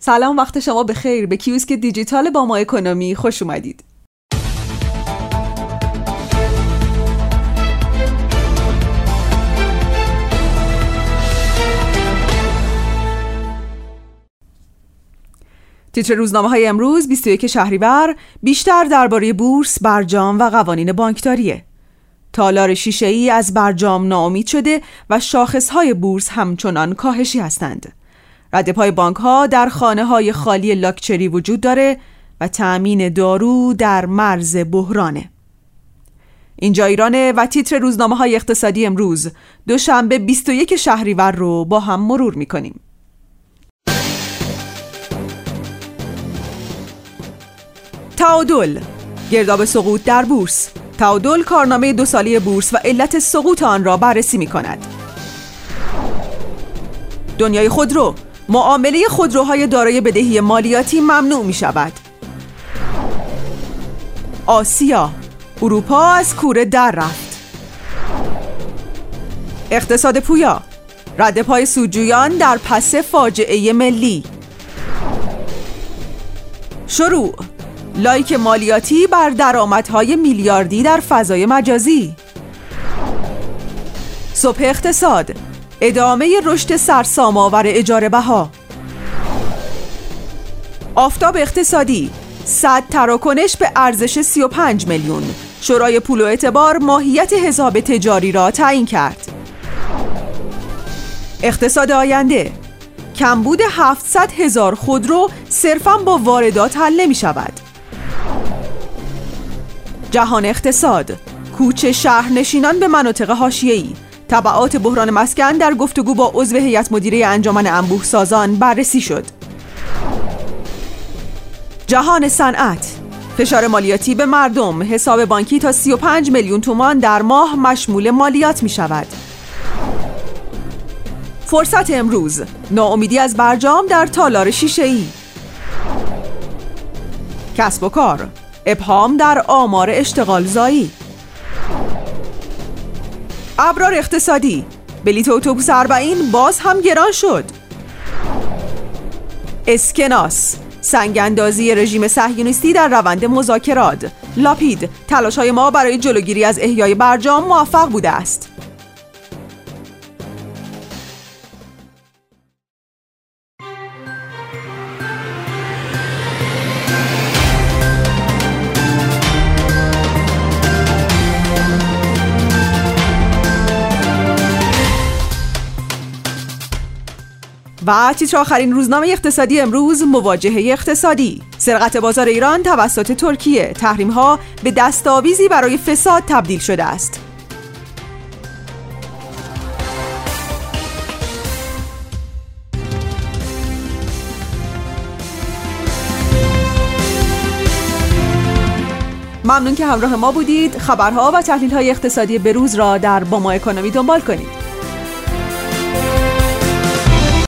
سلام وقت شما به خیر به کیوسک دیجیتال با ما اکونومی خوش اومدید تیتر روزنامه های امروز 21 شهریور بیشتر درباره بورس، برجام و قوانین بانکداریه. تالار شیشه ای از برجام ناامید شده و شاخص های بورس همچنان کاهشی هستند. ردپای بانک ها در خانه های خالی لاکچری وجود داره و تأمین دارو در مرز بحرانه. اینجا ایرانه و تیتر روزنامه های اقتصادی امروز دوشنبه 21 شهریور رو با هم مرور می‌کنیم. تعادل گرداب سقوط در بورس تعادل کارنامه دو سالی بورس و علت سقوط آن را بررسی می کند دنیای خودرو معامله خودروهای دارای بدهی مالیاتی ممنوع می شود آسیا اروپا از کوره در رفت. اقتصاد پویا رد پای سوجویان در پس فاجعه ملی. شروع لایک مالیاتی بر درآمدهای میلیاردی در فضای مجازی. صبح اقتصاد ادامه رشد سرسام‌آور اجاره بها. آفتاب اقتصادی. صد تراکنش به ارزش 35 میلیون. شورای پول و اعتبار ماهیت حساب تجاری را تعیین کرد. اقتصاد آینده. کمبود 700 هزار خودرو صرفا با واردات حل نمی شود. جهان اقتصاد. کوچ شهرنشینان به مناطق حاشیه‌ای. تبعات بحران مسکن در گفتگو با عضو هیئت مدیره انجمن انبوه سازان بررسی شد. جهان صنعت. فشار مالیاتی به مردم. حساب بانکی تا 35 میلیون تومان در ماه مشمول مالیات می شود فرصت امروز. ناامیدی از برجام در تالار شیشه ای کسب و کار. ابهام در آمار اشتغال زایی ابرار اقتصادی. بلیت اتوبوس اربعین باز هم گران شد. اسکناس. سنگاندازی رژیم صهیونیستی در روند مذاکرات. لاپید. تلاش های ما برای جلوگیری از احیای برجام موفق بوده است. و تیتر آخرین روزنامه اقتصادی امروز مواجهه اقتصادی. سرقت بازار ایران توسط ترکیه. تحریم ها به دستاویزی برای فساد تبدیل شده است. ممنون که همراه ما بودید. خبرها و تحلیل های اقتصادی بروز را در با ما اکانومی دنبال کنید.